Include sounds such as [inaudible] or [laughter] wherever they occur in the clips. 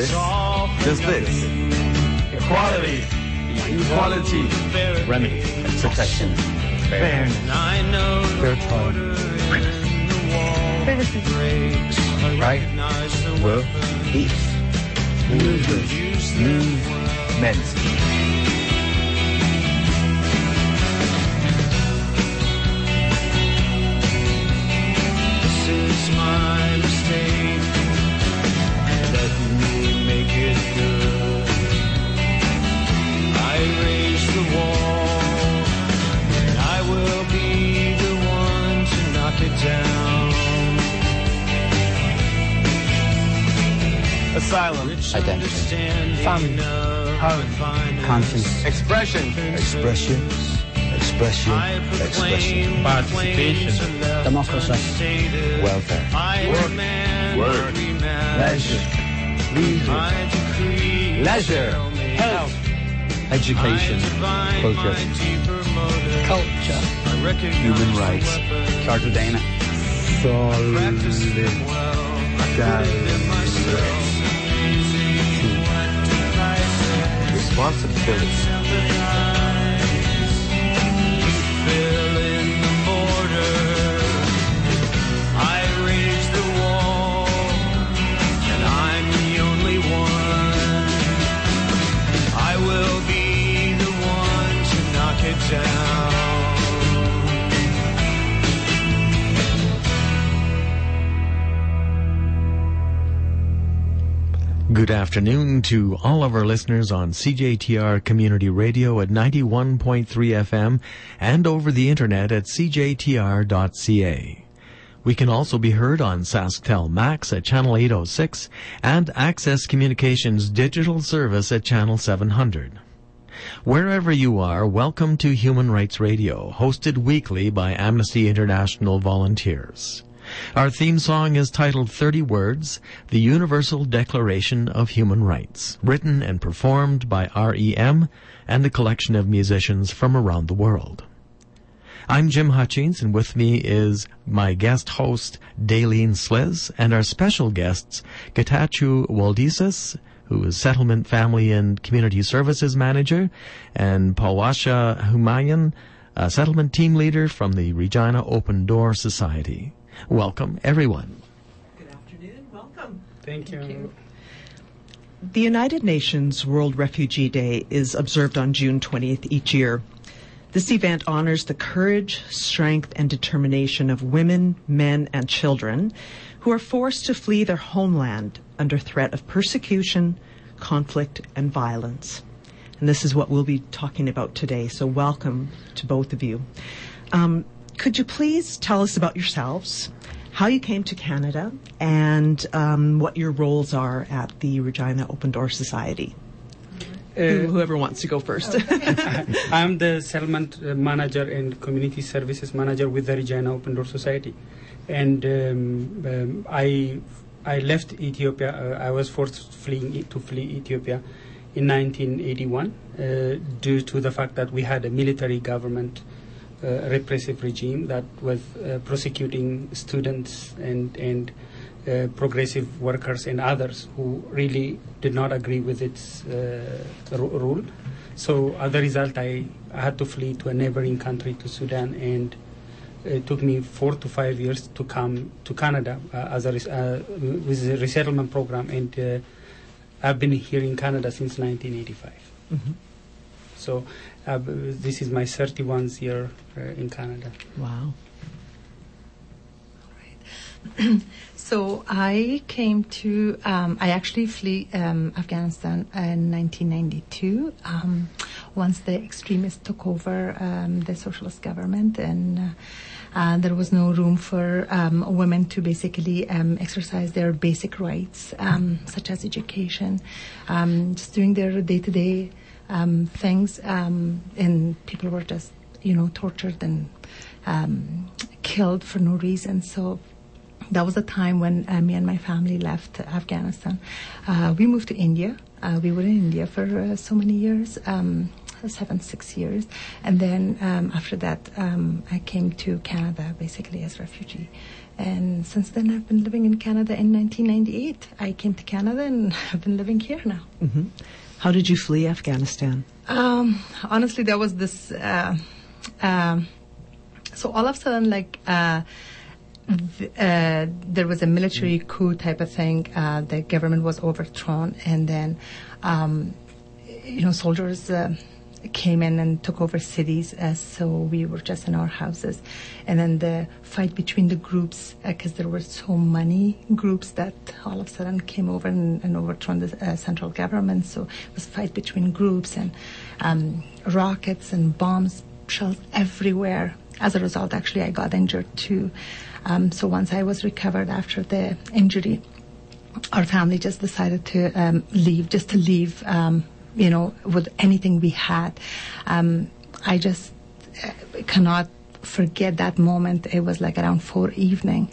this. Just this. Equality. Equality. Remedy. Protection. Fairness. Fair trial. Criticism. Right. Well, Peace. Movement. Asylum. Identity. Family. Home. Conscience. Expression. Expression. Expression. Expression. Participation. Democracy. Welfare. work, Leisure. Leisure. Leisure. Health. Education. Culture. Culture. Human rights. Cartagena. Responsibility. Good afternoon to all of our listeners on CJTR Community Radio at 91.3 FM and over the internet at cjtr.ca. We can also be heard on SaskTel Max at channel 806 and Access Communications digital service at channel 700. Wherever you are, welcome to Human Rights Radio, hosted weekly by Amnesty International volunteers. Our theme song is titled 30 Words, The Universal Declaration of Human Rights, written and performed by REM and a collection of musicians from around the world. I'm Jim Hutchings, and with me is my guest host, Daylene Sliz, and our special guests, Getachew Woldyesus, who is Settlement Family and Community Services Manager, and Palwashah Humayun, a Settlement Team Leader from the Regina Open Door Society. Welcome, everyone. Good afternoon. Welcome. Thank you. The United Nations World Refugee Day is observed on June 20th each year. This event honors the courage, strength, and determination of women, men, and children who are forced to flee their homeland under threat of persecution, conflict, and violence. And this is what we'll be talking about today, so welcome to both of you. Um, could you please tell us about yourselves, how you came to Canada, and um, what your roles are at the Regina Open Door Society? Who- Whoever wants to go first. [laughs] I'm the settlement uh, manager and community services manager with the Regina Open Door Society, and um, um, I I left Ethiopia. Uh, I was forced fleeing to flee Ethiopia in 1981 uh, due to the fact that we had a military government. Uh, repressive regime that was uh, prosecuting students and and uh, progressive workers and others who really did not agree with its uh, ru- rule. So as a result, I, I had to flee to a neighboring country, to Sudan, and it took me four to five years to come to Canada uh, as a uh, with the resettlement program, and uh, I've been here in Canada since 1985. Mhm. So uh, this is my 31st year uh, in Canada. Wow. All right. [clears throat] So I came to, um, I actually flee um, Afghanistan in 1992 um, once the extremists took over um, the socialist government and uh, uh, there was no room for um, women to basically um, exercise their basic rights, um, such as education, um, just doing their day-to-day um, things, um, and people were just, you know, tortured and um, killed for no reason. So that was the time when uh, me and my family left Afghanistan. Uh, we moved to India. Uh, we were in India for uh, so many years. Um, seven, six years. And then um, after that, um, I came to Canada basically as refugee. And since then, I've been living in Canada in 1998. I came to Canada and [laughs] I've been living here now. hmm How did you flee Afghanistan? Um, honestly, there was this. Uh, um, so all of a sudden, like. Uh, uh, there was a military coup type of thing. Uh, the government was overthrown, and then, um, you know, soldiers uh, came in and took over cities. Uh, so we were just in our houses, and then the fight between the groups, because there were so many groups that all of a sudden came over and, and overthrown the uh, central government. So it was fight between groups and um, rockets and bombs, shells everywhere. As a result, actually, I got injured too. Um, so once I was recovered after the injury, our family just decided to um, leave, just to leave, um, you know, with anything we had. Um, I just uh, cannot forget that moment. It was like around four evening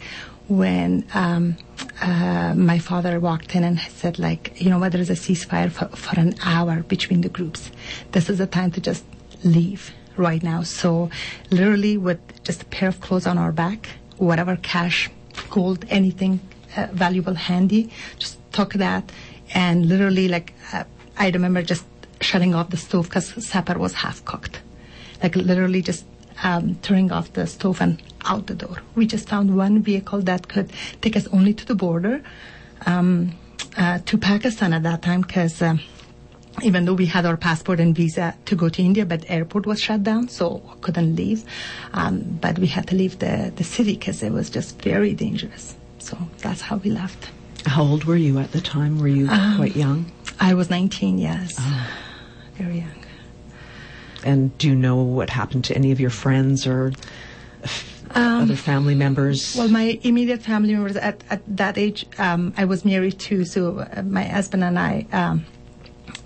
when um, uh, my father walked in and said, like, you know what, there is a ceasefire for, for an hour between the groups. This is the time to just leave right now. So literally with just a pair of clothes on our back, whatever cash, gold, anything uh, valuable handy, just took that and literally like uh, I remember just shutting off the stove because supper was half cooked. Like literally just um, turning off the stove and out the door. We just found one vehicle that could take us only to the border um, uh, to Pakistan at that time because. Um, even though we had our passport and visa to go to India, but airport was shut down, so couldn't leave. Um, but we had to leave the, the city because it was just very dangerous. So that's how we left. How old were you at the time? Were you Um, quite young? I was 19, yes. Very young. And do you know what happened to any of your friends or other family members? Well, my immediate family members at, at that age, um, I was married too, so uh, my husband and I um,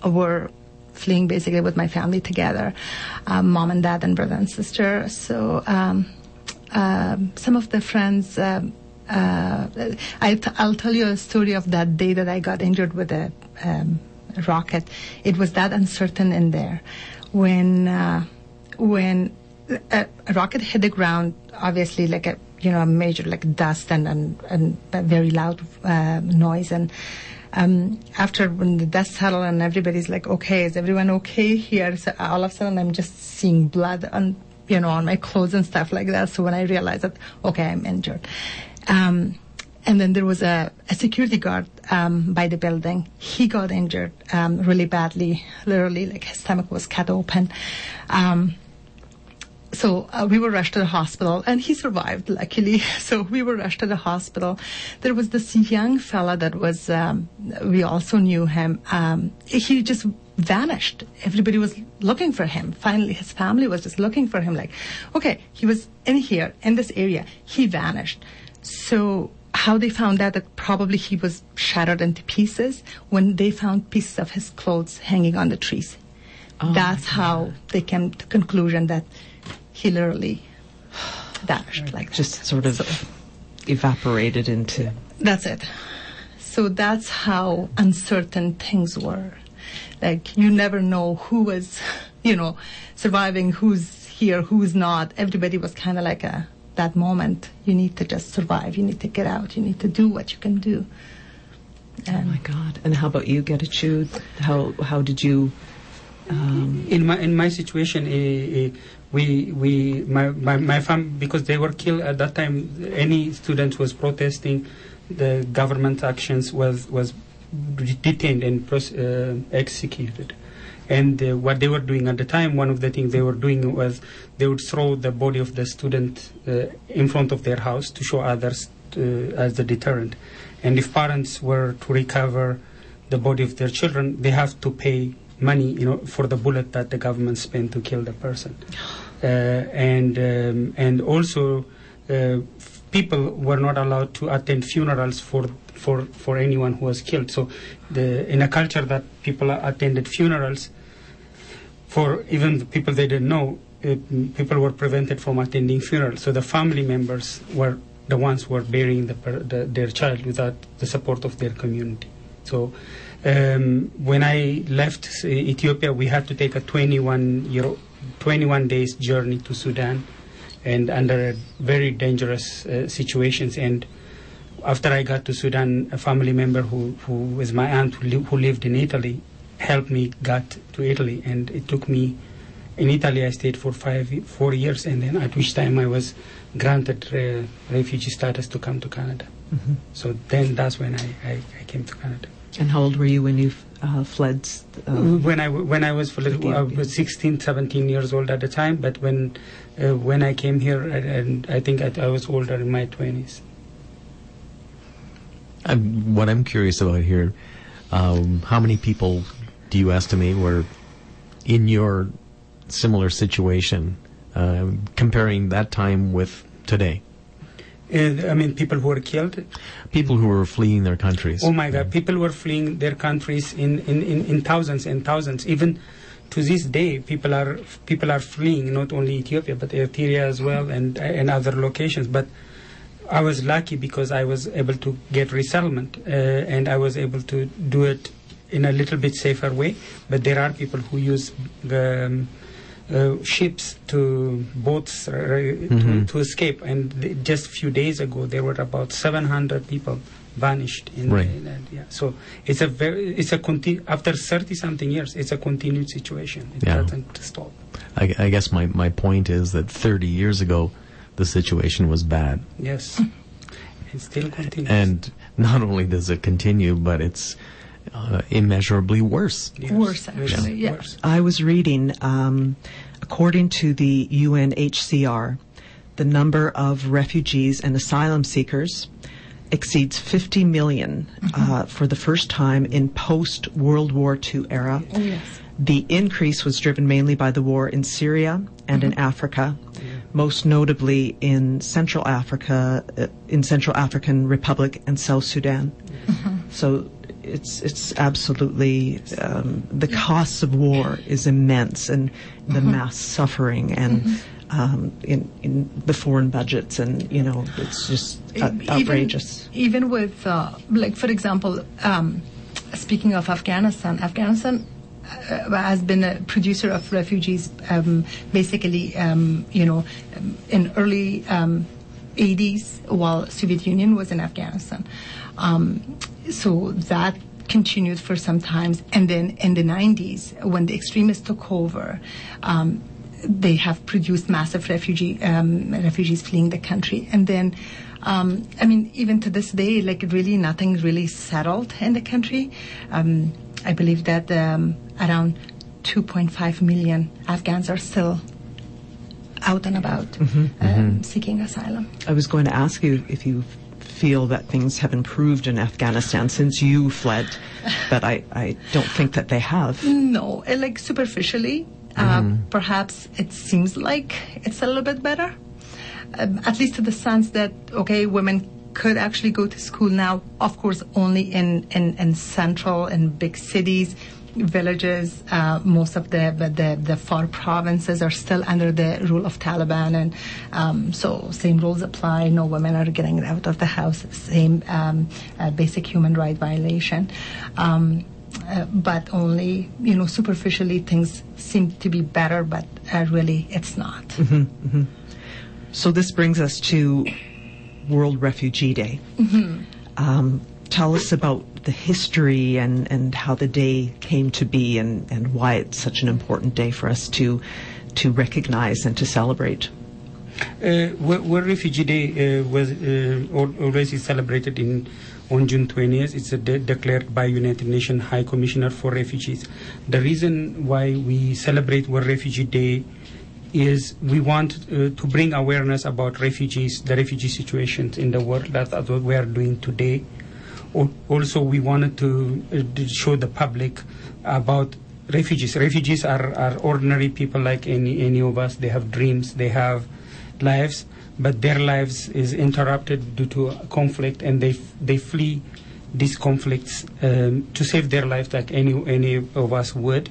were fleeing basically with my family together, um, mom and dad and brother and sister. So um, um some of the friends. Uh, I'll tell you a story of that day that I got injured with a um, rocket. It was that uncertain in there when uh, when a, a rocket hit the ground. Obviously, like a you know a major like dust and and, and a very loud uh, noise and. Um, after when the dust settled and everybody's like, okay, is everyone okay here? So all of a sudden I'm just seeing blood on, you know, on my clothes and stuff like that. So when I realized that, okay, I'm injured. Um, and then there was a, a security guard um, by the building. He got injured um, really badly, literally, like his stomach was cut open. Um, so uh, we were rushed to the hospital, and he survived, luckily. [laughs] So we were rushed to the hospital. There was this young fella that was, um, we also knew him. Um, he just vanished. Everybody was looking for him. Finally, his family was just looking for him. Like, okay, he was in here, in this area. He vanished. So how they found out that probably he was shattered into pieces when they found pieces of his clothes hanging on the trees. Oh, that's how they came to conclusion that he literally vanished like that. Just sort of evaporated into. That's it. So that's how uncertain things were. Like you never know who was, [laughs] you know, surviving, who's here, who's not. Everybody was kind of like a that moment. You need to just survive. You need to get out. You need to do what you can do. Oh my God! And how about you, Getachew? How how did you? Um, in my in my situation, eh, we we my my, my fam because they were killed at that time. Any student was protesting the government actions was was detained and uh, executed. And uh, what they were doing at the time, one of the things they were doing was they would throw the body of the student uh, in front of their house to show others uh, as the deterrent. And if parents were to recover the body of their children, they have to pay money, you know, for the bullet that the government spent to kill the person. [gasps] Uh, and um, and also, uh, people were not allowed to attend funerals for for for anyone who was killed. So, the in a culture that people attended funerals for even the people they didn't know, people were prevented from attending funerals. So the family members were the ones who were burying the, the, their child without the support of their community. So Um, when I left Ethiopia, we had to take a 21 year, 21 days journey to Sudan, and under very dangerous uh, situations. And after I got to Sudan, a family member who, who was my aunt who, li- who lived in Italy helped me got to Italy, and it took me. In Italy, I stayed for five, four years, and then at which time I was granted uh, refugee status to come to Canada. So then that's when I, I, I came to Canada. And how old were you when you uh, fled? Uh, when I when I was I was 16, 17 years old at the time. But when uh, when I came here, and, and I think I, I was older in my twenties. I'm, what I'm curious about here, um, how many people do you estimate were in your similar situation, uh, comparing that time with today? Uh, I mean, people who were killed. People who were fleeing their countries. Oh my God! People were fleeing their countries in, in, in, in thousands and thousands. Even to this day, people are people are fleeing not only Ethiopia but Eritrea as well and and other locations. But I was lucky because I was able to get resettlement uh, and I was able to do it in a little bit safer way. But there are people who use um, uh, ships to boats uh, to, Mhm. to escape. And th- just a few days ago, there were about 700 people vanished. In, Right. in that, yeah. So it's a very it's a conti- after 30 something years, it's a continued situation. It Yeah. doesn't stop. I, I guess my, my point is that 30 years ago, the situation was bad. Yes, it still continues. And not only does it continue, but it's uh, immeasurably worse. Yes, Worse, yes, actually, yeah. worse. I was reading, um, according to the UNHCR, the number of refugees and asylum seekers exceeds 50 million, uh, for the first time in post World War II era. Oh, yes. The increase was driven mainly by the war in Syria and in Africa, most notably in Central Africa, uh, in Central African Republic and South Sudan. So it's it's absolutely um, the costs of war is immense, and the mass suffering and. Um, in in the foreign budgets, and you know, it's just uh, outrageous. Even, with, uh, like, for example, um, speaking of Afghanistan, Afghanistan has been a producer of refugees, um, basically, um, you know, um, in early um, 80s while Soviet Union was in Afghanistan. Um, so that continued for some times, and then in the 90s, when the extremists took over. Um, they have produced massive refugee um, refugees fleeing the country, and then, um, I mean, even to this day, like really nothing really settled in the country. Um, I believe that um, around 2.5 million Afghans are still out and about um, seeking asylum. I was going to ask you if you feel that things have improved in Afghanistan since you fled, [laughs] but I, I don't think that they have. No, uh, like superficially, uh, perhaps it seems like it's a little bit better. Um, at least to the sense that okay, women could actually go to school now. Of course, only in in, in central and big cities. Villages, uh, most of the, the the far provinces are still under the rule of Taliban, and um, so same rules apply. No women are getting out of the house. Same um, uh, basic human right violation. Um, uh, but only you know superficially things seem to be better, but uh, really it's not. So this brings us to World Refugee Day. Um, tell us about the history and, and how the day came to be and, and why it's such an important day for us to to recognize and to celebrate. Uh, World Refugee Day uh, was uh, al- already celebrated in on June 20th. It's a de- declared by United Nations High Commissioner for Refugees. The reason why we celebrate World Refugee Day is we want uh, to bring awareness about refugees, the refugee situations in the world. That's what we are doing today. Also, we wanted to uh, show the public about refugees. Refugees are, are ordinary people like any, any of us. They have dreams, they have lives, but their lives is interrupted due to conflict, and they they flee these conflicts um, to save their lives like any any of us would.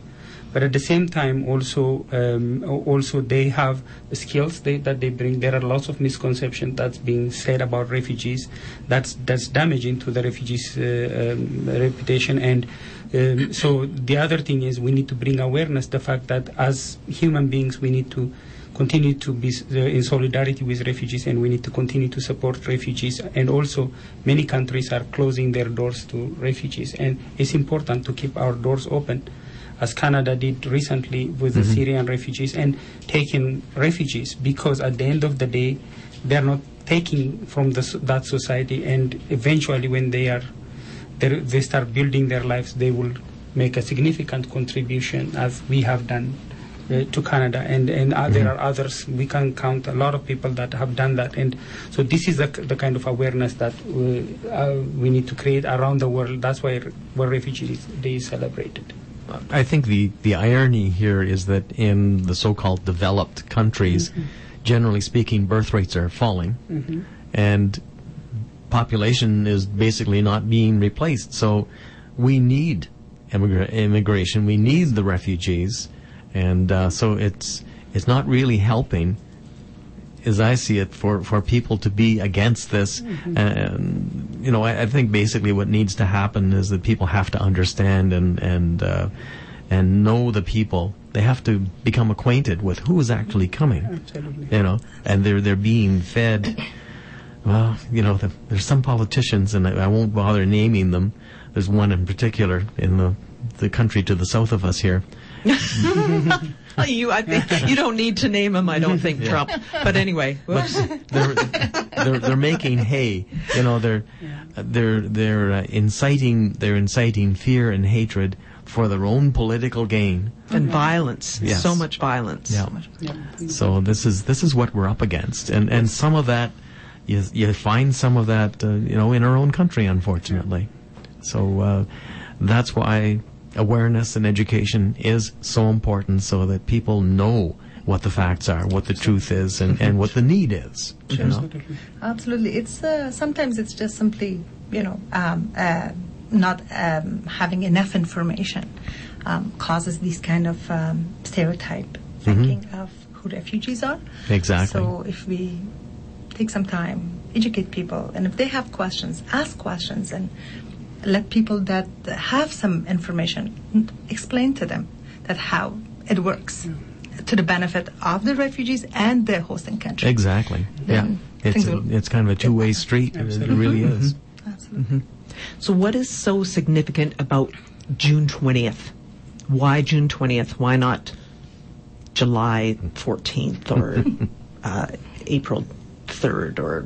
But at the same time also um, also they have skills they, that they bring. There are lots of misconceptions that's being said about refugees. That's that's damaging to the refugees uh, um, reputation. And um, so the other thing is we need to bring awareness the fact that as human beings we need to continue to be uh, in solidarity with refugees and we need to continue to support refugees. And also many countries are closing their doors to refugees. And it's important to keep our doors open as Canada did recently with the Syrian refugees and taking refugees because at the end of the day they're not taking from the, that society and eventually when they are they they start building their lives they will make a significant contribution as we have done uh, to Canada, and and uh, there are others. We can count a lot of people that have done that, and so this is the, the kind of awareness that uh, uh, we need to create around the world. That's why where Refugees Day is celebrated. I think the, the irony here is that in the so-called developed countries, generally speaking, birth rates are falling, and population is basically not being replaced. So we need immigra- immigration. We need the refugees, and uh, so it's it's not really helping. As I see it, for, for people to be against this, and you know, I, I think basically what needs to happen is that people have to understand and and uh, and know the people. They have to become acquainted with who is actually coming Absolutely. you know, and they're they're being fed. Well, you know, the, there's some politicians, and I, I won't bother naming them. There's one in particular in the the country to the south of us here. [laughs] [laughs] you, I think you don't need to name him. I don't think Trump. But anyway, whoops. They're they're, they're making hay. You know, they're they're they're uh, inciting they're inciting fear and hatred for their own political gain. and violence. Yes. So much violence. Yeah. So this is this is what we're up against, and and some of that you you find some of that uh, you know in our own country, unfortunately. So uh, that's why awareness and education is so important, so that people know what the facts are, what the truth is, and, and what the need is. You know? Absolutely. Absolutely. It's uh, sometimes it's just simply you know um, uh, not um, having enough information um, causes these kind of um, stereotype thinking of who refugees are. Exactly. So if we take some time, educate people, and if they have questions, ask questions, and let people that have some information explain to them that how it works mm. to the benefit of the refugees and the hosting country. Exactly. Yeah. It's a, it's kind of a two way street. It really is. Mm-hmm. Absolutely. Mm-hmm. So, what is so significant about June 20th? Why June 20th? Why not July 14th or [laughs] uh, April 3rd? Or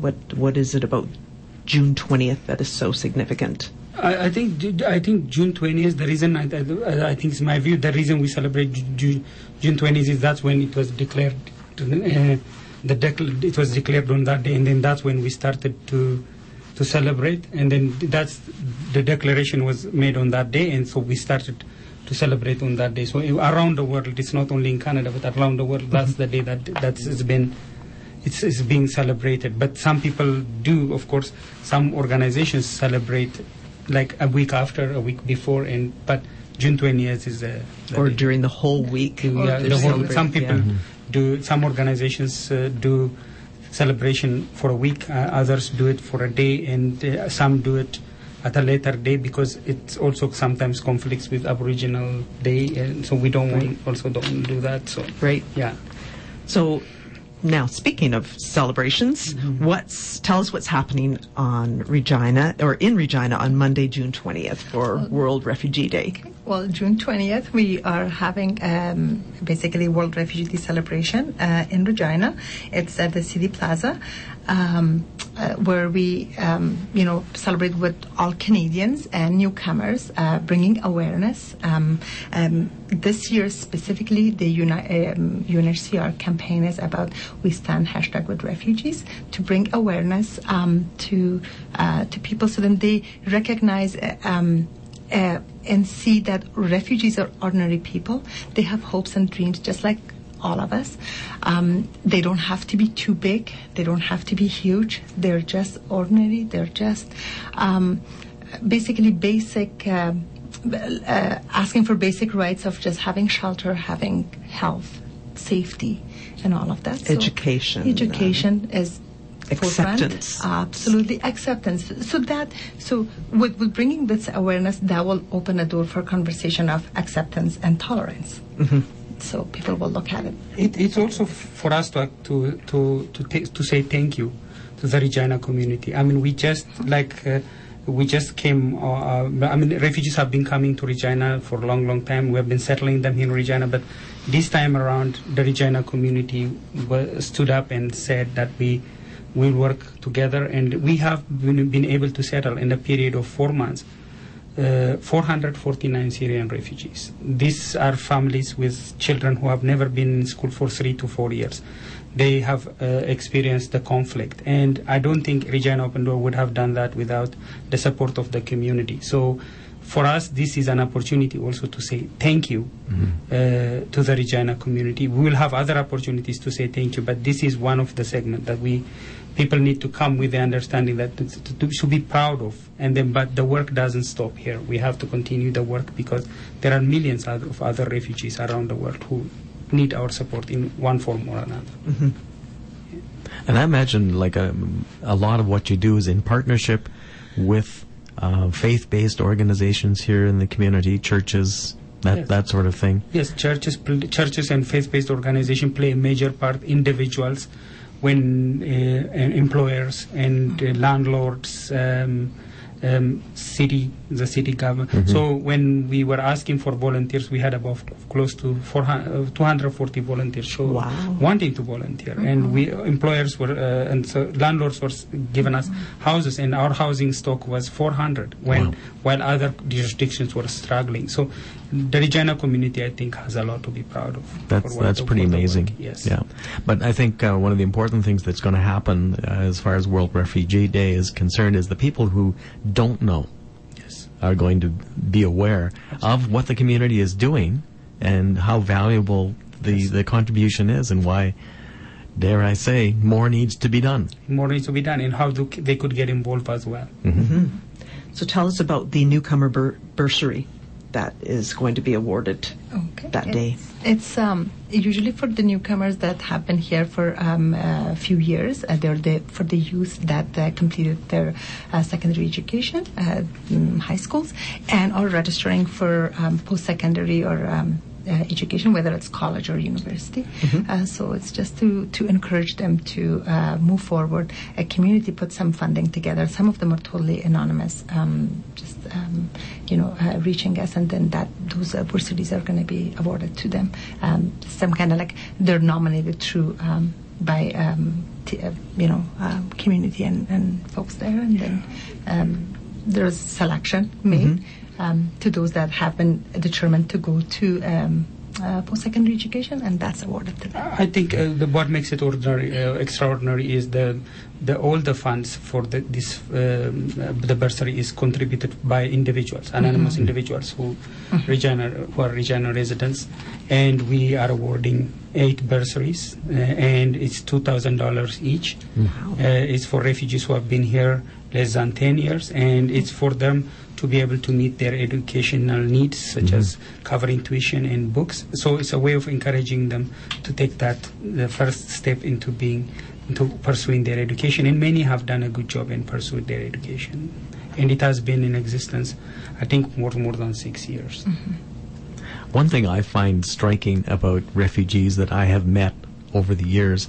what? What is it about June 20th that is so significant? I, I think I think June 20th. The reason I, I, I think it's my view. The reason we celebrate Ju- Ju- June 20th is that's when it was declared. Uh, the decl- it was declared on that day, and then that's when we started to to celebrate. And then that's the declaration was made on that day, and so we started to celebrate on that day. So around the world, it's not only in Canada, but around the world, that's the day that that has been it's, it's being celebrated. But some people do, of course, some organizations celebrate like a week after, a week before, and but June 20th is a, Or day. during the whole week? Yeah, the whole, some people yeah. do. Some organizations uh, do celebration for a week. Uh, others do it for a day, and uh, some do it at a later day because it also sometimes conflicts with Aboriginal Day, and so we don't want, also don't do that. So Right. yeah. So now, speaking of celebrations, Mm-hmm. what's tell us what's happening on Regina or in Regina on Monday, June twentieth for World Refugee Day. Well, June 20th, we are having um, basically World Refugee Day celebration uh, in Regina. It's at the City Plaza, um, uh, where we, um, you know, celebrate with all Canadians and newcomers, uh, bringing awareness. Um, um, this year specifically, the Uni- um, UNHCR campaign is about "We Stand" hashtag with refugees to bring awareness um, to uh, to people so that they recognize. Uh, um, uh, and see that refugees are ordinary people. They have hopes and dreams just like all of us. Um, they don't have to be too big. They don't have to be huge. They're just ordinary. They're just um, basically basic. um uh, asking for basic rights of just having shelter, having health, safety, and all of that. So Education, Education is forefront. Acceptance. Absolutely, acceptance. So that, so with, with bringing this awareness, that will open a door for conversation of acceptance and tolerance. So people will look at it. It, it's also for us to to to to, ta- to say thank you to the Regina community. I mean, we just like uh, we just came. Uh, uh, I mean, refugees have been coming to Regina for a long, long time. We have been settling them in Regina, but this time around, the Regina community stood up and said that we will work together, and we have been, been able to settle in a period of four months uh, 449 Syrian refugees. These are families with children who have never been in school for three to four years. They have uh, experienced the conflict, and I don't think Regina Open Door would have done that without the support of the community. So, for us, this is an opportunity also to say thank you mm-hmm. uh, to the Regina community. We will have other opportunities to say thank you, but this is one of the segments that we people need to come with the understanding that to, to, to should be proud of. And then but the work doesn't stop here. We have to continue the work because there are millions of other refugees around the world who need our support in one form or another. Mm-hmm. And I imagine like a, a lot of what you do is in partnership with uh, faith-based organizations here in the community, churches, that Yes. that sort of thing. yes churches pl- churches and faith-based organizations play a major part individuals when uh, and employers and uh, landlords um, um, city the city government. So when we were asking for volunteers we had about close to 400, uh, 240 volunteers. Show Wow. wanting to volunteer. And we employers were uh, and so landlords were s- giving us houses and our housing stock was 400 when Wow. while other jurisdictions were struggling. So the Regina community I think has a lot to be proud of. That's for that's pretty for work. amazing. yes. Yeah, but I think uh, one of the important things that's going to happen uh, as far as World Refugee Day is concerned is the people who don't know yes. are going to be aware of what the community is doing and how valuable the the contribution is and why, dare I say, more needs to be done. more needs to be done and how do, they could get involved as well. So tell us about the newcomer bur- bursary that is going to be awarded Okay. that day. It's um, usually for the newcomers that have been here for um, a few years. Uh, they're the, for the youth that uh, completed their uh, secondary education, uh, mm, high schools, and are registering for um, post-secondary or um, education, whether it's college or university. Uh, so it's just to, to encourage them to uh, move forward. A community put some funding together. Some of them are totally anonymous, um, just um, you know, uh, reaching us, and then that those uh, bursaries are going to be awarded to them. Um, some kind of like they're nominated through um, by um, t- uh, you know community and, and folks there, and then um, there's selection made um, to those that have been determined to go to um, uh, post-secondary education, and that's awarded to them. I think uh, the, what makes it ordinary, uh, extraordinary is the, the all the funds for the, this um, uh, the bursary is contributed by individuals, anonymous individuals who Regina who are Regina residents, and we are awarding eight bursaries, uh, and it's two thousand dollars each. Uh, it's for refugees who have been here less than ten years, and it's for them to be able to meet their educational needs, such mm-hmm. as covering tuition and books. So it's a way of encouraging them to take that the first step into being into pursuing their education. And many have done a good job in pursuing their education, and it has been in existence, I think, more more than six years. Mm-hmm. One thing I find striking about refugees that I have met over the years,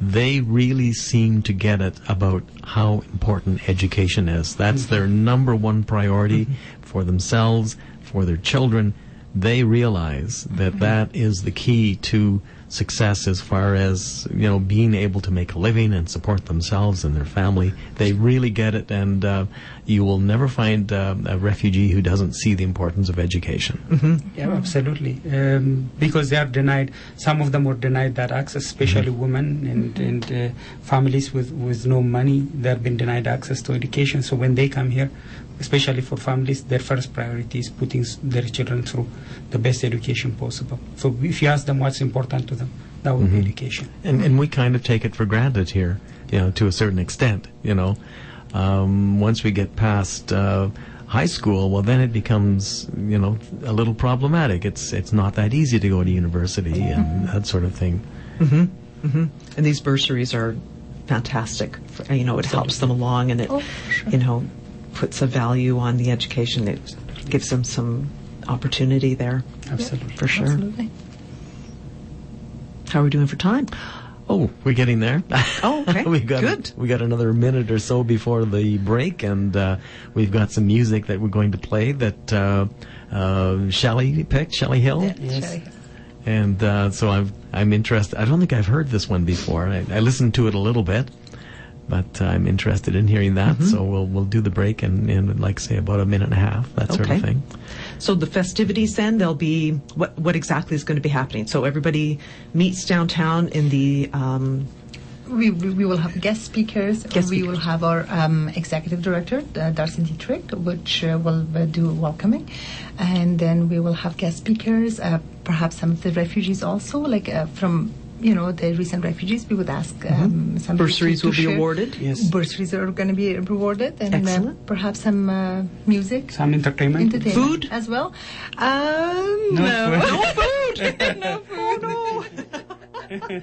they really seem to get it about how important education is. That's mm-hmm. their number one priority mm-hmm. for themselves, for their children. They realize that mm-hmm. that is the key to success as far as you know being able to make a living and support themselves and their family. They really get it, and uh, you will never find uh, a refugee who doesn't see the importance of education. Yeah, absolutely. Um, because they are denied, some of them were denied that access, especially women and, and uh, families with, with no money. They have been denied access to education. So when they come here, especially for families, their first priority is putting their children through the best education possible. So if you ask them what's important to them, that would be education. And, and we kind of take it for granted here, you know, to a certain extent, you know. Um, once we get past uh, high school, well, then it becomes you know a little problematic. It's it's not that easy to go to university and that sort of thing. And these bursaries are fantastic. For, you know, it helps them along, and it, Oh, sure. you know, puts a value on the education. It gives them some opportunity there, Absolutely. for sure. Absolutely. How are we doing for time? Oh, we're getting there. Oh, okay. [laughs] we got Good. We got another minute or so before the break, and uh, we've got some music that we're going to play that uh, uh, Shelley picked, Shelley Hill, Yes. Sherry. and uh, so I'm I'm interested. I don't think I've heard this one before. I, I listened to it a little bit, but I'm interested in hearing that. Mm-hmm. So we'll we'll do the break in, in like say about a minute and a half, that sort of thing. So the festivities then they'll be what what exactly is going to be happening? So everybody meets downtown in the um, We, we we will have guest speakers. Guest we speakers. will have our um, executive director, uh, Darcy Dietrich, which uh, will uh, do welcoming. And then we will have guest speakers, uh, perhaps some of the refugees also, like uh, from, you know, the recent refugees. We would ask um, some Mm-hmm. bursaries to will be awarded. Yes. Bursaries are going to be rewarded. And uh, perhaps some uh, music. Some entertainment. Entertainment Food? as well. Um, No no, food. [laughs] no food. [laughs] [laughs] no food. No. We're,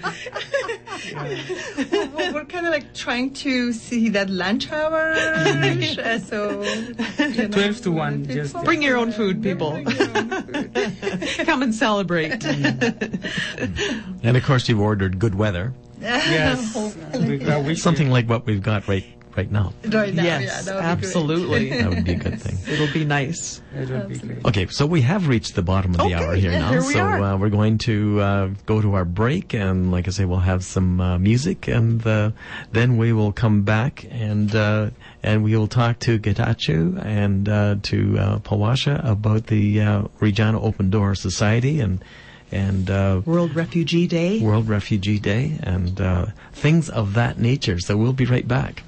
we're kind of like trying to see that lunch hour. [laughs] uh, so you know, 12 to 1, just- Bring your own food, people. Own food. [laughs] come and celebrate. [laughs] And of course, you've ordered good weather, Yes. Hopefully. We- we- something like what we've got right right now. Right now, yeah, yes, that would be great. absolutely. [laughs] That would be a good thing. [laughs] It'll be nice. It would be great. Okay, so we have reached the bottom of the Okay, hour here yeah, now. here we so are. Uh, we're going to uh, go to our break, and like I say, we'll have some uh, music, and uh, then we will come back and uh, and we will talk to Getachew and uh, to uh, Palwashah about the uh, Regina Open Door Society and and uh, World Refugee Day. World Refugee Day and uh, things of that nature. So we'll be right back.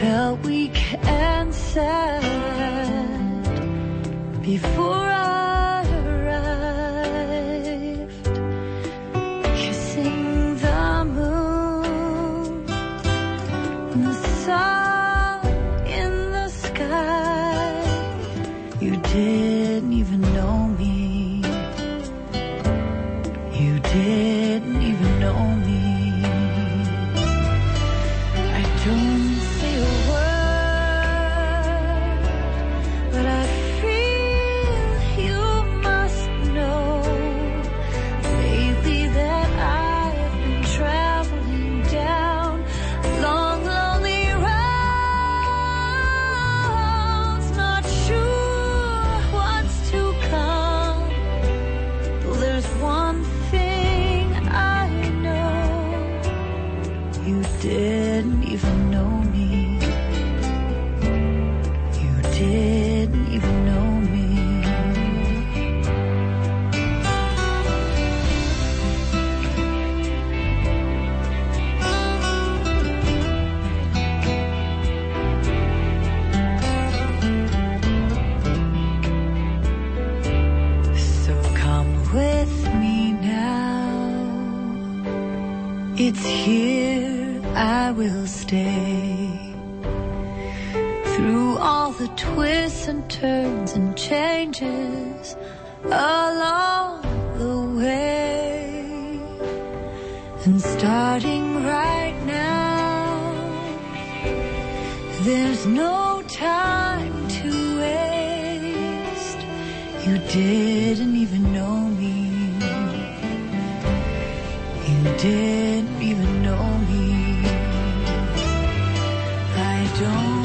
Felt weak and sad before I changes along the way. And starting right now, there's no time to waste. You didn't even know me. You didn't even know me. I don't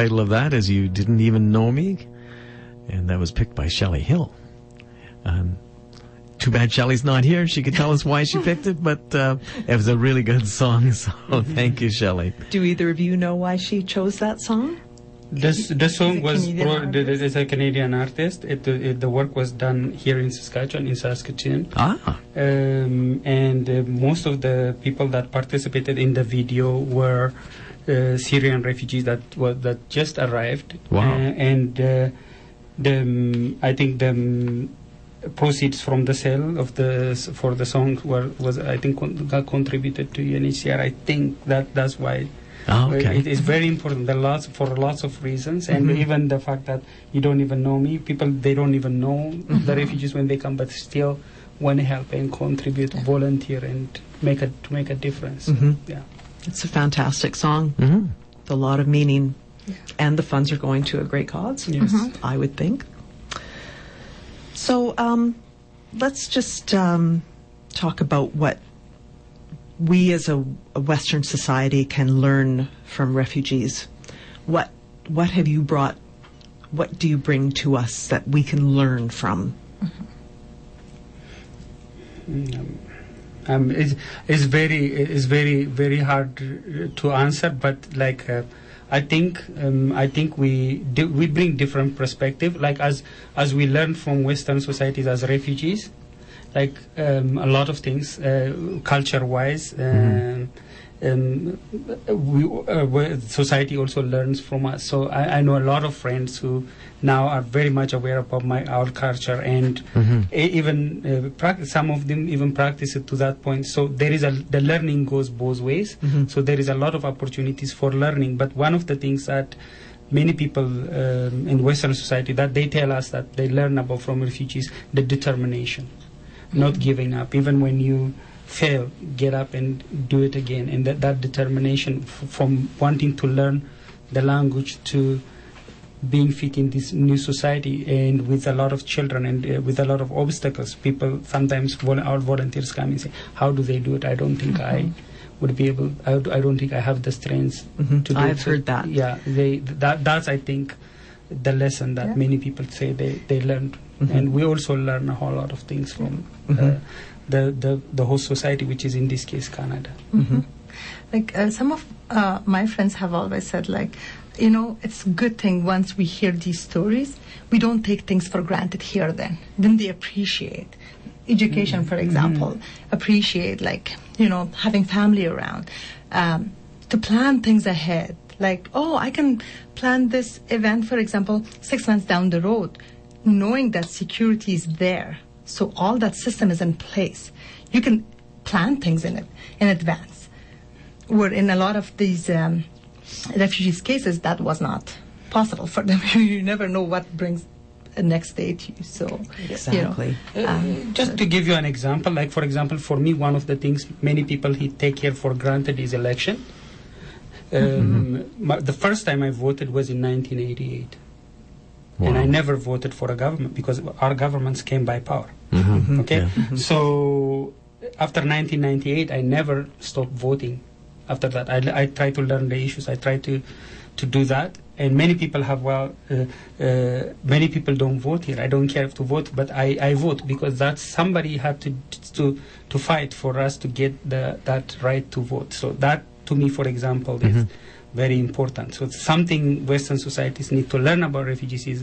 title of that is You Didn't Even Know Me. And that was picked by Shelley Hill. Um, too bad Shelley's not here. She could tell us why she picked it, but uh, it was a really good song. [laughs] So thank you, Shelley. Do either of you know why she chose that song? This the song a was Canadian pro, artist. it's a Canadian artist. It, it, the work was done here in Saskatchewan, in Saskatchewan, Ah, um, and uh, most of the people that participated in the video were Syrian refugees that was that just arrived. Wow. Uh, and uh, the um, I think the um, proceeds from the sale of the for the song were was I think con- got contributed to UNHCR. I think that that's why. Ah, okay. It is very important. Are lots for lots of reasons, and even the fact that you don't even know me, people they don't even know the refugees when they come, but still want to help and contribute, volunteer, and make a to make a difference. Mhm. Yeah. It's a fantastic song. hmm with a lot of meaning, and the funds are going to a great cause. Yes. I would think. So um, let's just um, talk about what we as a, a Western society can learn from refugees. What what have you brought? What do you bring to us that we can learn from? Um, it's, it's very it's very very hard uh, to answer but like uh, I think um, I think we do, we bring different perspective like as as we learn from Western societies as refugees like um, a lot of things uh, culture wise um, um, we, uh, society also learns from us. So I, I know a lot of friends who now are very much aware about my our culture and e- even uh, prac- some of them even practice it to that point. So there is a the learning goes both ways. So there is a lot of opportunities for learning. But one of the things that many people um, in Western society that they tell us that they learn about from refugees the determination, not giving up even when you fail, get up and do it again, and that, that determination f- from wanting to learn the language to being fit in this new society and with a lot of children and uh, with a lot of obstacles people sometimes vol- our volunteers come and say how do they do it i don't think i would be able I don't think i have the strength Mhm. to do it. I've it. So, heard that. yeah they that that's i think the lesson that Yeah. many people say they, they learned Mhm. and we also learn a whole lot of things from uh, Mhm. the, the the host society which is in this case canada Mhm. Like uh, some of uh, my friends have always said, like, you know, it's a good thing once we hear these stories, we don't take things for granted here. Then, then they appreciate education, for example, appreciate like you know having family around, um, to plan things ahead. Like, oh, I can plan this event, for example, six months down the road, knowing that security is there. So all that system is in place. You can plan things in it in advance where in a lot of these um, refugees cases that was not possible for them. [laughs] you never know what brings the next day to you. So Exactly. You know, um, Just to give you an example, like for example, for me, one of the things many people he take here for granted is election. Um, my, the first time I voted was in 1988, and I never voted for a government because our governments came by power. Mhm. Okay, Yeah. so after 1998, I never stopped voting. After that, I, I try to learn the issues. I try to to do that. And many people have well, uh, uh, many people don't vote here. I don't care if to vote, but I, I vote because that's somebody had to to to fight for us to get the that right to vote. So that to me, for example, is Mhm. very important. So it's something Western societies need to learn about refugees. Is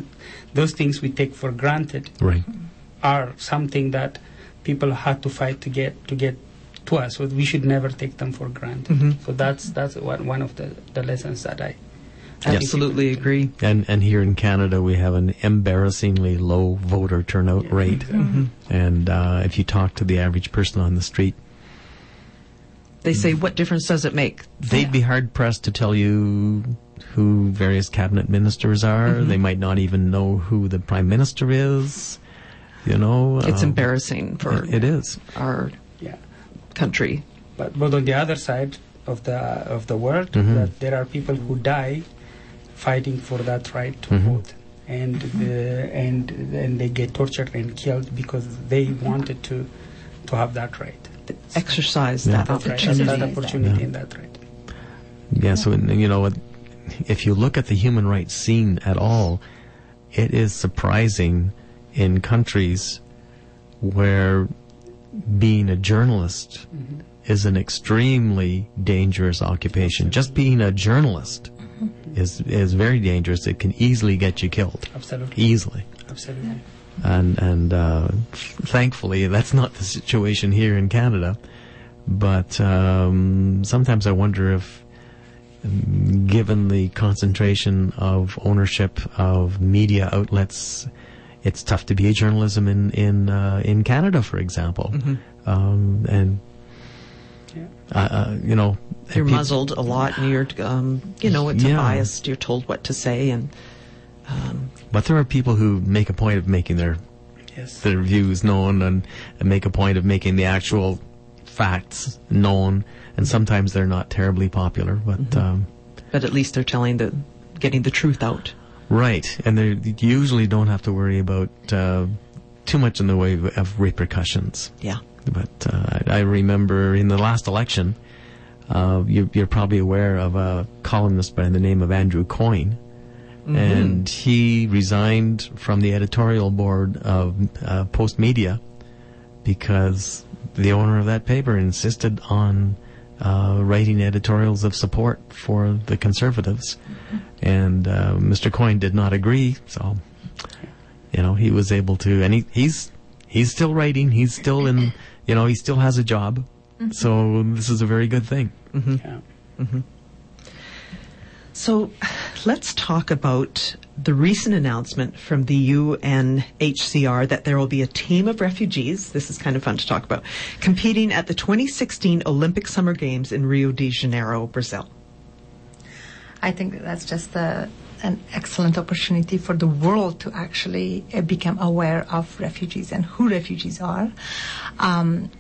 those things we take for granted Right. are something that people had to fight to get to get to us. So we should never take them for granted. Mhm. So that's that's one, one of the, the lessons that I Absolutely agree. And and here in Canada, we have an embarrassingly low voter turnout Yeah, rate. exactly. Mhm. And uh, if you talk to the average person on the street, They say, what difference does it make? they'd be hard pressed to tell you who various cabinet ministers are. Mhm. They might not even know who the prime minister is. You know, It's um, embarrassing for It, it is. our Yeah. Country. But but on the other side of the of the world, Mhm. that there are people who die fighting for that right to Mhm. vote, and uh, and and they get tortured and killed because they wanted to to have that right. Exercise Yeah. that right. opportunity. That opportunity Yeah. and that right. Yeah, so and, you know, what, if you look at the human rights scene at all, it is surprising in countries where being a journalist Mhm. is an extremely dangerous occupation. Just being a journalist is is very dangerous. It can easily get you killed, Absolutely. easily. Absolutely. And and uh, thankfully, that's not the situation here in Canada. But um, sometimes I wonder if, given the concentration of ownership of media outlets, it's tough to be a journalism in in uh, in Canada, for example. Mhm. Um, and Yeah. uh, uh, you know, You're peop- muzzled a lot, and you're, um, you know, it's Yeah. a biased. You're told what to say, and um, But there are people who make a point of making their Yes. their views known and, and make a point of making the actual facts known. And sometimes they're not terribly popular, but Mm-hmm. um, but at least they're telling the, getting the truth out. Right. And they usually don't have to worry about uh, too much in the way of, repercussions. Yeah. But uh, I remember in the last election, uh, you, you're probably aware of a columnist by the name of Andrew Coyne. And he resigned from the editorial board of uh, Postmedia because the owner of that paper insisted on uh, writing editorials of support for the conservatives. And uh, Mr. Coyne did not agree, so you know he was able to, and he, he's he's still writing. He's still in, you know, he still has a job. So this is a very good thing. Yeah. So let's talk about the recent announcement from the UNHCR that there will be a team of refugees, this is kind of fun to talk about, competing at the 2016 Olympic Summer Games in Rio de Janeiro, Brazil. I think that's just a, an excellent opportunity for the world to actually uh, become aware of refugees and who refugees are. Um,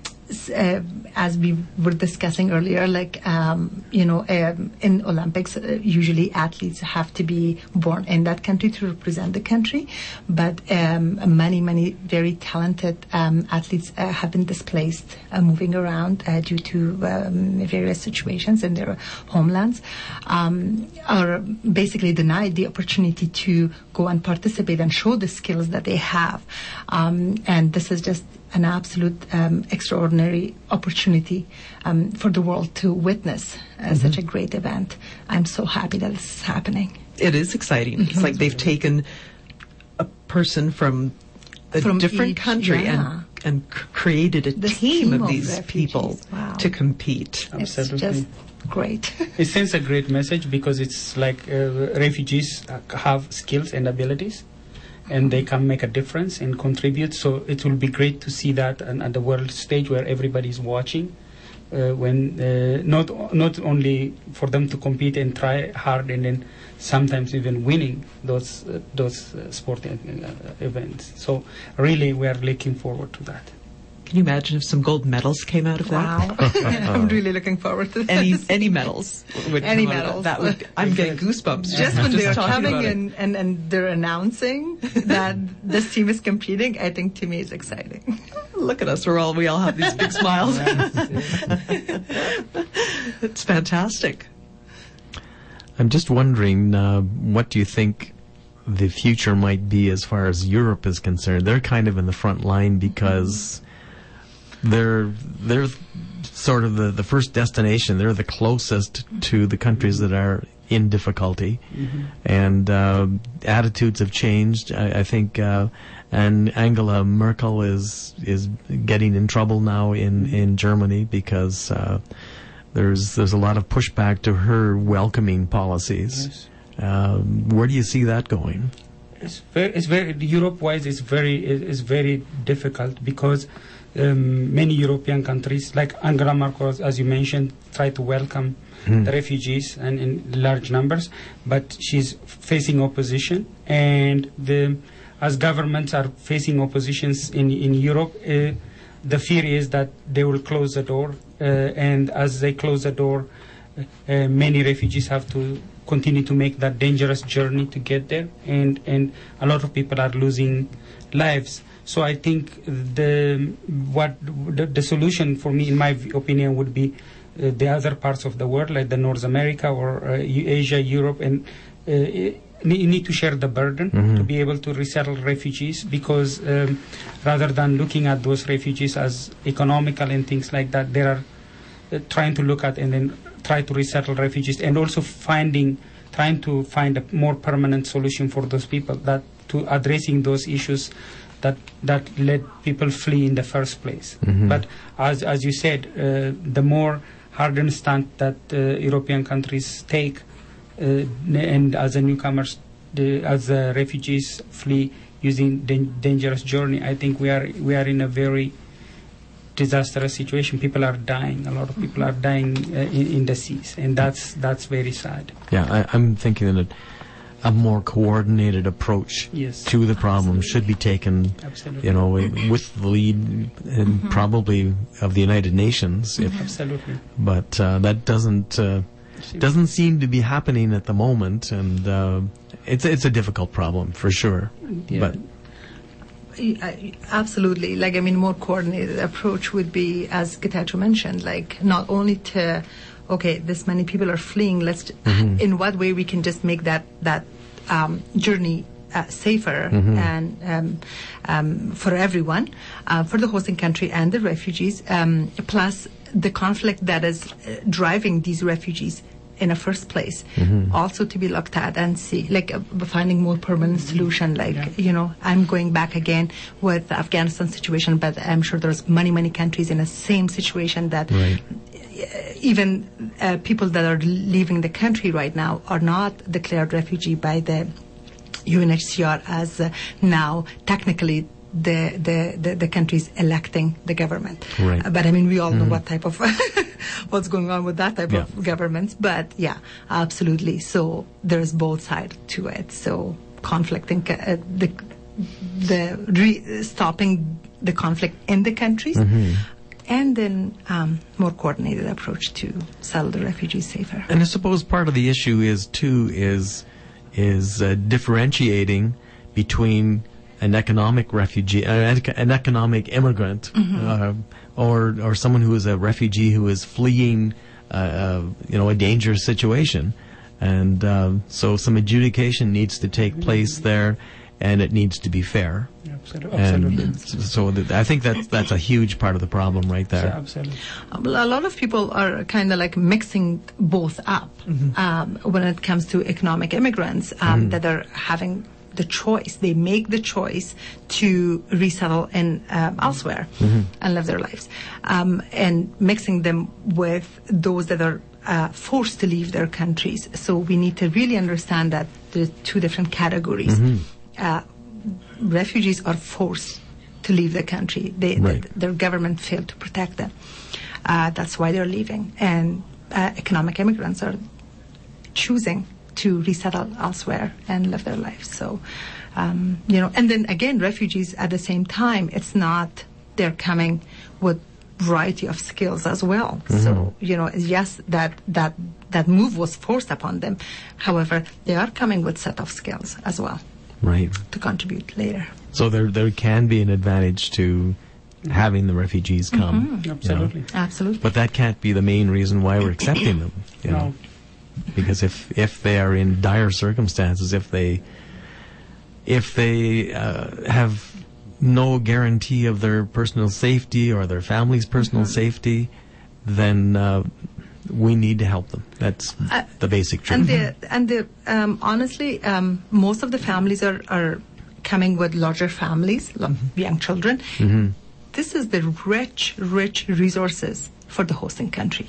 uh, as we were discussing earlier, like um, you know, um, in Olympics, uh, usually athletes have to be born in that country to represent the country, but um, many, many very talented um, athletes uh, have been displaced, uh, moving around uh, due to um, various situations in their homelands, um, are basically denied the opportunity to go and participate and show the skills that they have, um, and this is just an absolute um, extraordinary opportunity um, for the world to witness uh, such a great event. I'm so happy that this is happening. It is exciting. It's like they've taken a person from a From different each- country yeah. and and created a This team, team of of these people. Wow. to compete. Absolutely. It's just great. [laughs] It sends a great message because it's like uh, refugees uh, have skills and abilities, and they can make a difference and contribute. So it will be great to see that and at the world stage where everybody is watching. Uh, when uh, not not only for them to compete and try hard and then sometimes even winning those uh, those uh, sporting uh, events. So really, we are looking forward to that. Can you imagine if some gold medals came out of that? Wow. [laughs] I'm really looking forward to this. Any any medals? Would Any come out of medals. That would. [laughs] I'm getting goosebumps just when they're coming and, and, and they're announcing that this team is competing, I think to me is exciting. [laughs] Look at us. We're all we all have these big smiles. it's fantastic. I'm just wondering, uh, what do you think the future might be as far as Europe is concerned? They're kind of in the front line because they're they're sort of the, the first destination. They're the closest to the countries that are in difficulty, and uh, attitudes have changed. I, I think, uh, and Angela Merkel is is getting in trouble now in, in Germany because uh, there's there's a lot of pushback to her welcoming policies. Yes. Um, where do you see that going? It's very, it's very Europe-wise. It's very, it's very difficult because um, many European countries, like Angela Merkel, as you mentioned, try to welcome the refugees and in large numbers, but she's facing opposition, and the as governments are facing oppositions in in Europe. Uh, the fear is that they will close the door, uh, and as they close the door, uh, many refugees have to continue to make that dangerous journey to get there, and and a lot of people are losing lives. So I think the what the, the solution for me, in my opinion, would be uh, the other parts of the world, like the North America or uh, Asia, Europe, and uh, need to share the burden to be able to resettle refugees because um, rather than looking at those refugees as economical and things like that, they are uh, trying to look at and then try to resettle refugees and also finding trying to find a more permanent solution for those people that to addressing those issues that that led people flee in the first place. But as as you said uh, the more hardened stance that uh, european countries take uh, and as the newcomers the, as the refugees flee using dan- dangerous journey i think we are we are in a very disastrous situation. People are dying. A lot of people are dying uh, in, in the seas. And that's that's very sad. Yeah, I, I'm thinking that a more coordinated approach Yes. to the problem should be taken, Absolutely. you know, with the lead and probably of the United Nations. If, absolutely but uh, that doesn't uh, doesn't seem to be happening at the moment, and uh, it's it's a difficult problem for sure. Yeah. But I- Absolutely. Like, I mean, more coordinated approach would be, as Getachew mentioned, like not only to, okay, this many people are fleeing. Let's, in what way we can just make that that um, journey uh, safer and um, um, for everyone, uh, for the hosting country and the refugees, um, plus the conflict that is uh, driving these refugees in the first place. Also to be looked at and see like uh, finding more permanent solution like you know i'm going back again with afghanistan situation but i'm sure there's many many countries in the same situation that Right. Even uh, people that are leaving the country right now are not declared refugee by the UNHCR as uh, now technically the, the, the, the countries electing the government. Right. Uh, but I mean, we all know what type of [laughs] what's going on with that type Yeah. of governments. But yeah, absolutely. So there's both sides to it. So conflict and uh, the the re- stopping the conflict in the countries. And then um, more coordinated approach to settle the refugees safer. And I suppose part of the issue is too is is uh, differentiating between an economic refugee, uh, an, ec- an economic immigrant, uh, or or someone who is a refugee who is fleeing, uh, uh, you know, a dangerous situation, and um, so some adjudication needs to take place there, and it needs to be fair. Absolutely, absolutely. And so th- I think that's that's a huge part of the problem right there. absolutely Um, A lot of people are kind of like mixing both up um, when it comes to economic immigrants um, that are having the choice. They make the choice to resettle in um, elsewhere and live their lives, um, and mixing them with those that are uh, forced to leave their countries. So we need to really understand that there's two different categories. Uh, refugees are forced to leave the country. They, Right. th- their government failed to protect them. Uh, that's why they're leaving. And uh, economic immigrants are choosing to resettle elsewhere and live their lives. So, um, you know, and then again, refugees at the same time, it's not they're coming with variety of skills as well. So, you know, yes, that that that move was forced upon them. However, they are coming with set of skills as well Right. to contribute later. So there there can be an advantage to having the refugees come. you know. Absolutely. Absolutely. But that can't be the main reason why we're accepting them. You know? Because if if they are in dire circumstances, if they if they uh, have no guarantee of their personal safety or their family's personal safety, then uh, we need to help them. That's Uh, the basic truth. And the and the um, honestly, um, most of the families are are coming with larger families, lo- young children. This is the rich, rich resources for the hosting country.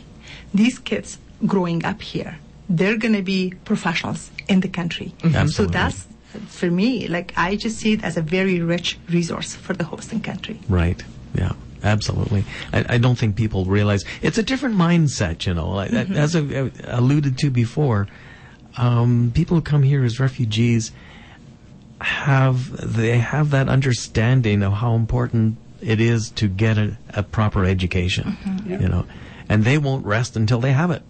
These kids growing up here, they're going to be professionals in the country. So that's for me, like I just see it as a very rich resource for the hosting country. Right. Yeah. Absolutely. I, I don't think people realize it's a different mindset. You know, Like, as I uh, alluded to before, um, people who come here as refugees have they have that understanding of how important it is to get a, a proper education. Yeah. You know, and they won't rest until they have it.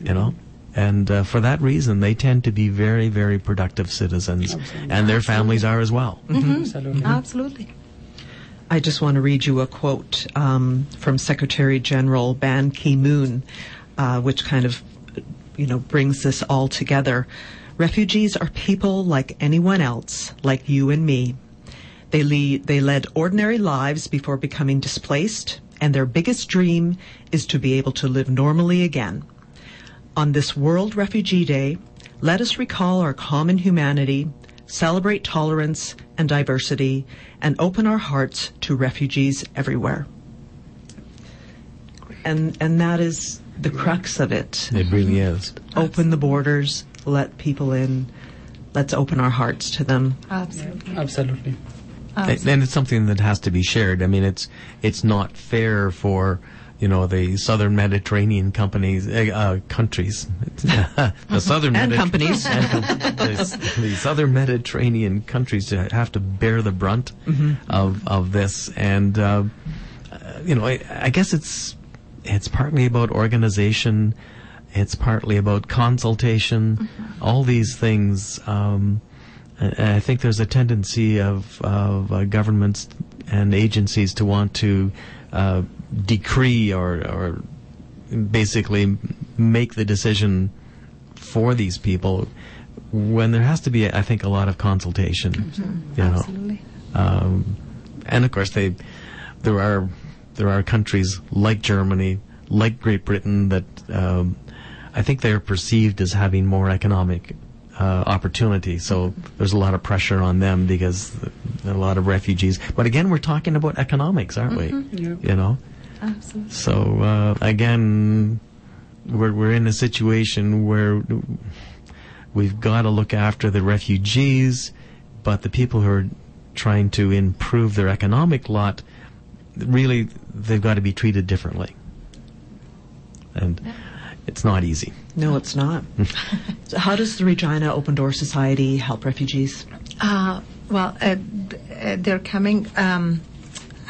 You know. And uh, for that reason, they tend to be very, very productive citizens, Absolutely. and their families are as well. Absolutely. Absolutely. I just want to read you a quote um, from Secretary General Ban Ki moon, uh, which kind of, you know, brings this all together. Refugees are people like anyone else, like you and me. They lead, they led ordinary lives before becoming displaced, and their biggest dream is to be able to live normally again. On this World Refugee Day, let us recall our common humanity, celebrate tolerance and diversity, and open our hearts to refugees everywhere. And and that is the crux of it. It really is. Open the borders, let people in. Let's open our hearts to them. Absolutely. Absolutely. And and it's something that has to be shared. I mean, it's it's not fair for you know the southern Mediterranean companies uh, uh, countries, [laughs] the southern And Mediter- companies. [laughs] and [laughs] the, the southern Mediterranean countries have to bear the brunt of of this. And uh, you know, I, I guess it's it's partly about organization. It's partly about consultation. All these things. Um, and I think there's a tendency of, of uh, governments and agencies to want to uh, decree or, or basically make the decision for these people when there has to be, I think, a lot of consultation. You know, Absolutely. um, and of course they there are there are countries like Germany, like Great Britain that um, I think they're perceived as having more economic uh, opportunity. So there's a lot of pressure on them because a lot of refugees. But again, we're talking about economics, aren't we? Yeah. You know. Absolutely. So uh, again, we're we're in a situation where we've got to look after the refugees, but the people who are trying to improve their economic lot, really, they've got to be treated differently, and it's not easy. No, it's not. so [laughs] how does the Regina Open Door Society help refugees? Uh, well, uh, uh, they're coming um,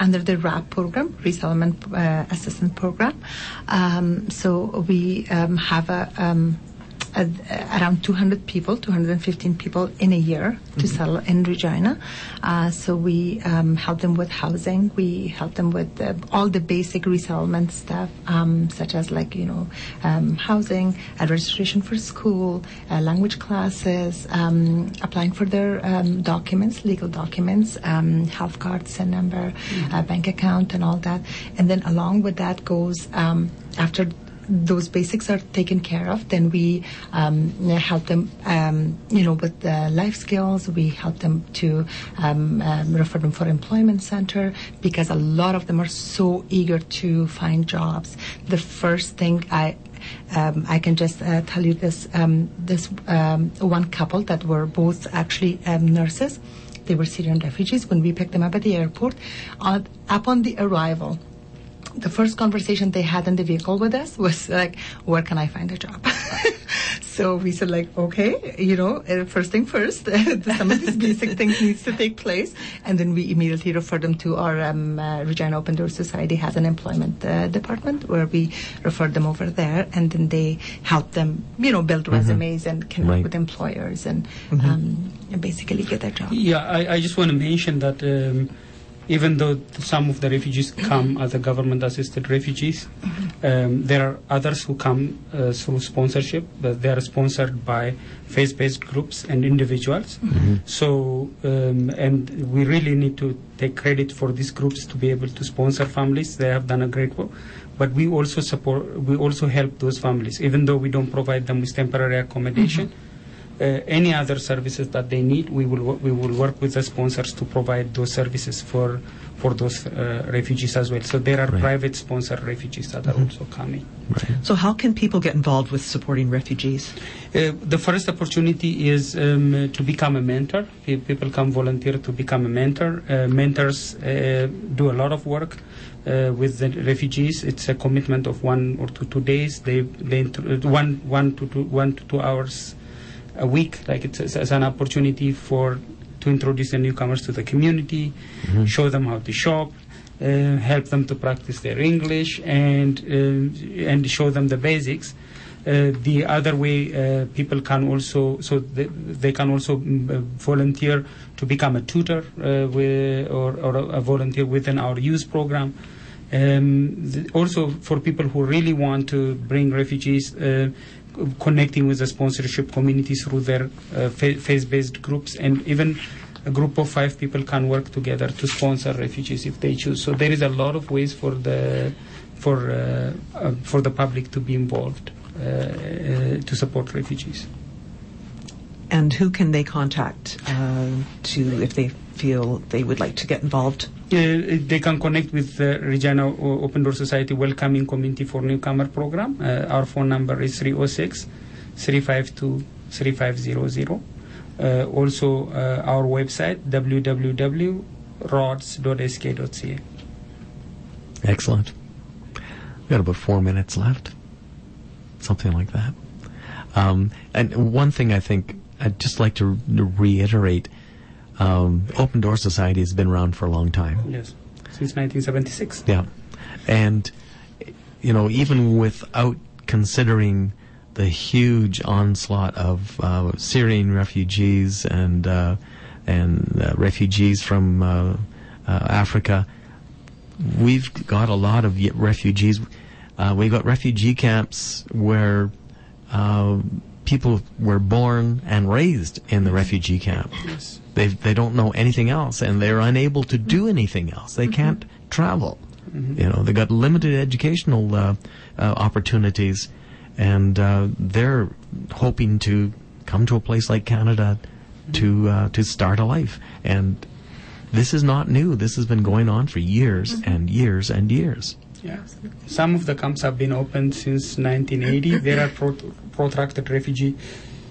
under the RAP program, Resettlement uh, Assistance Program. Um, so we um, have a, um, a, around 200 people, 215 people in a year to settle in Regina. Uh, so we um, help them with housing. We help them with uh, all the basic resettlement stuff, um, such as like you know um, housing, uh, registration for school, uh, language classes, um, applying for their um, documents, legal documents, um, health card, SIN number, uh, bank account, and all that. And then along with that goes um, after those basics are taken care of, then we um, help them, um, you know, with the life skills. We help them to um, um, refer them for employment center because a lot of them are so eager to find jobs. The first thing I um, I can just uh, tell you this um, this um, one couple that were both actually um, nurses. They were Syrian refugees. When we picked them up at the airport, on, upon the arrival, the first conversation they had in the vehicle with us was like, "Where can I find a job?" [laughs] so we said, like, okay, you know, uh, first thing first, [laughs] some of these basic things needs to take place, and then we immediately refer them to our um, uh, Regina Open Door Society has an employment uh, department where we refer them over there, and then they help them, you know, build resumes and connect Right. with employers and um, and basically get a job. Yeah, I, I just want to mention that um, even though some of the refugees come as a government-assisted refugees, um, there are others who come uh, through sponsorship, but they are sponsored by faith-based groups and individuals. So, um, and we really need to take credit for these groups to be able to sponsor families. They have done a great work. But we also support, we also help those families, even though we don't provide them with temporary accommodation. Uh, any other services that they need, we will we will work with the sponsors to provide those services for for those uh, refugees as well. So there are Right. private sponsored refugees that are also coming. So, how can people get involved with supporting refugees? Uh, the first opportunity is um, uh, to become a mentor. People come volunteer to become a mentor. Uh, mentors uh, do a lot of work uh, with the refugees. It's a commitment of one or two, two days. They, they intro- uh, one, one, to two, one to two hours a week. Like it's, it's, it's an opportunity for to introduce the newcomers to the community, show them how to shop, uh, help them to practice their English, and uh, and show them the basics. Uh, the other way, uh, people can also so they, they can also mm, uh, volunteer to become a tutor uh, with, or, or a, volunteer within our youth program. Um, th- also, for people who really want to bring refugees, uh, connecting with the sponsorship community through their uh, faith based groups, and even a group of five people can work together to sponsor refugees if they choose. So there is a lot of ways for the for uh, uh, for the public to be involved uh, uh, to support refugees. And who can they contact uh, to if they feel they would like to get involved? Uh, they can connect with the Regina Open Door Society Welcoming Community for Newcomer program. Uh, our phone number is 306 352 3500. Uh, also, uh, our website www.rods.sk.ca. Excellent. We've got about four minutes left. Something like that. Um, and one thing I think I'd just like to re- reiterate um, Open Door Society has been around for a long time. Yes, since 1976. Yeah. And, you know, even without considering the huge onslaught of uh, Syrian refugees and, uh, and uh, refugees from uh, uh, Africa, we've got a lot of refugees. Uh, we've got refugee camps where uh, people were born and raised in the refugee camp. Yes. They they don't know anything else, and they're unable to do anything else. They can't travel. You know, they got limited educational uh, uh, opportunities, and uh, they're hoping to come to a place like Canada to uh, to start a life. And this is not new. This has been going on for years and years and years. Yeah. Some of the camps have been open since 1980. there are pro- protracted refugee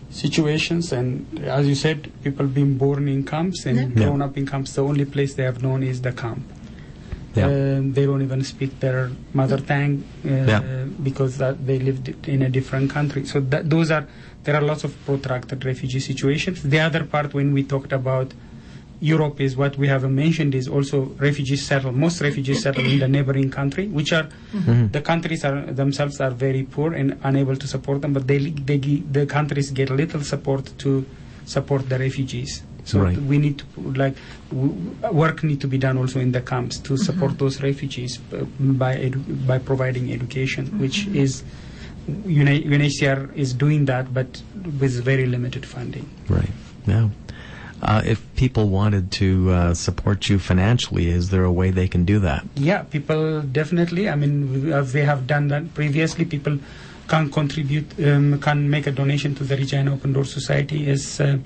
situations, and as you said, people being born in camps and Yeah. grown up in camps. The only place they have known is the camp. Yeah. Um, they don't even speak their mother tongue uh, Yeah. because that they lived in a different country. So that, those are there are lots of protracted refugee situations. The other part, when we talked about Europe, is what we have mentioned is also refugees settle. Most refugees settle in the neighboring country, which are mm-hmm. the countries are themselves are very poor and unable to support them, but they, they the countries get little support to support the refugees. So Right. we need to like w- work need to be done also in the camps to mm-hmm. support those refugees uh, by edu- by providing education, mm-hmm. which is UNH- UNHCR is doing that, but with very limited funding. Right. Yeah. Uh, if people wanted to uh, support you financially, is there a way they can do that? Yeah, people definitely. I mean, we- they have done that previously, people can contribute, um, can make a donation to the Regina Open Door Society. Is uh,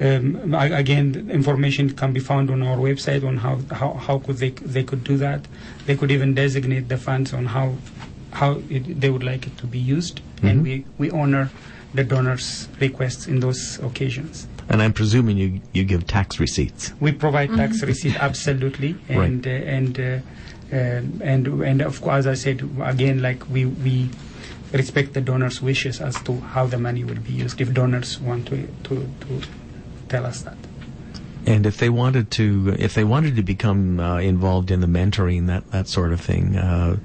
um, again, information can be found on our website on how how, how could they they could do that. They could even designate the funds on how how it, they would like it to be used, and we we honor the donors' requests in those occasions. And I'm presuming you, you give tax receipts. We provide tax receipts, absolutely, and uh, and uh, um, and and of course, as I said again, like we we respect the donors' wishes as to how the money will be used. If donors want to to, to tell us that. And if they wanted to, if they wanted to become uh, involved in the mentoring, that that sort of thing, uh,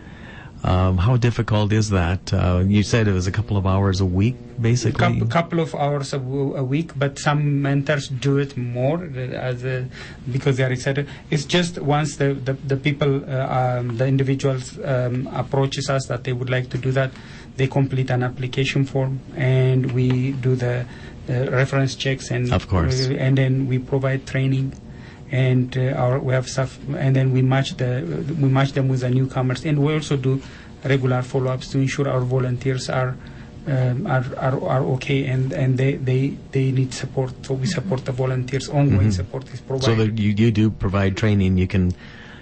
Um, how difficult is that? Uh, you said it was a couple of hours a week, basically. A couple of hours a, w- a week, but some mentors do it more uh, as a, because they are excited. It's just once the, the, the people, uh, um, the individuals um, approaches us that they would like to do that, they complete an application form and we do the uh, reference checks and Of course. uh, and then we provide training and uh, our we have stuff and then we match the we match them with the newcomers and we also do regular follow-ups to ensure our volunteers are um, are, are are okay and and they they they need support so we support the volunteers ongoing Mhm. support is So that you, you do provide training. You can,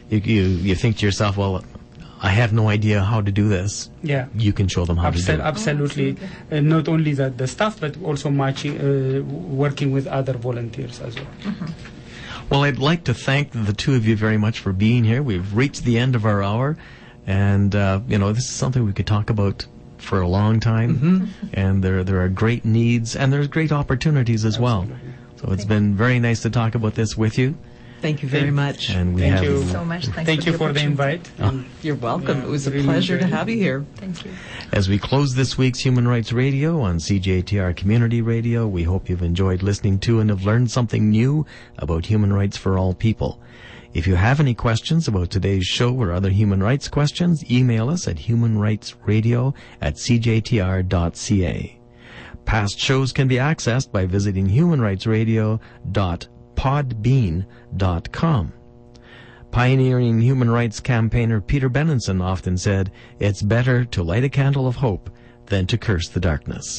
you, you you think to yourself, well, I have no idea how to do this. yeah You can show them how to do it. absolutely, Uh, not only the, the staff but also matching uh, working with other volunteers as well Well, I'd like to thank the two of you very much for being here. We've reached the end of our hour, and uh, you know this is something we could talk about for a long time. Mhm. And there there are great needs and there's great opportunities as well. So it's been very nice to talk about this with you. Thank you very Thank- much. And we Thank have you so much. Thanks thank for you for the invite Oh. You're welcome. Yeah, it was a really pleasure to enjoyed it. have you here. Thank you. As we close this week's Human Rights Radio on CJTR Community Radio, we hope you've enjoyed listening to and have learned something new about human rights for all people. If you have any questions about today's show or other human rights questions, email us at humanrightsradio at cjtr.ca. Past shows can be accessed by visiting humanrightsradio.podbean.com. Pioneering human rights campaigner Peter Benenson often said, It's better to light a candle of hope than to curse the darkness.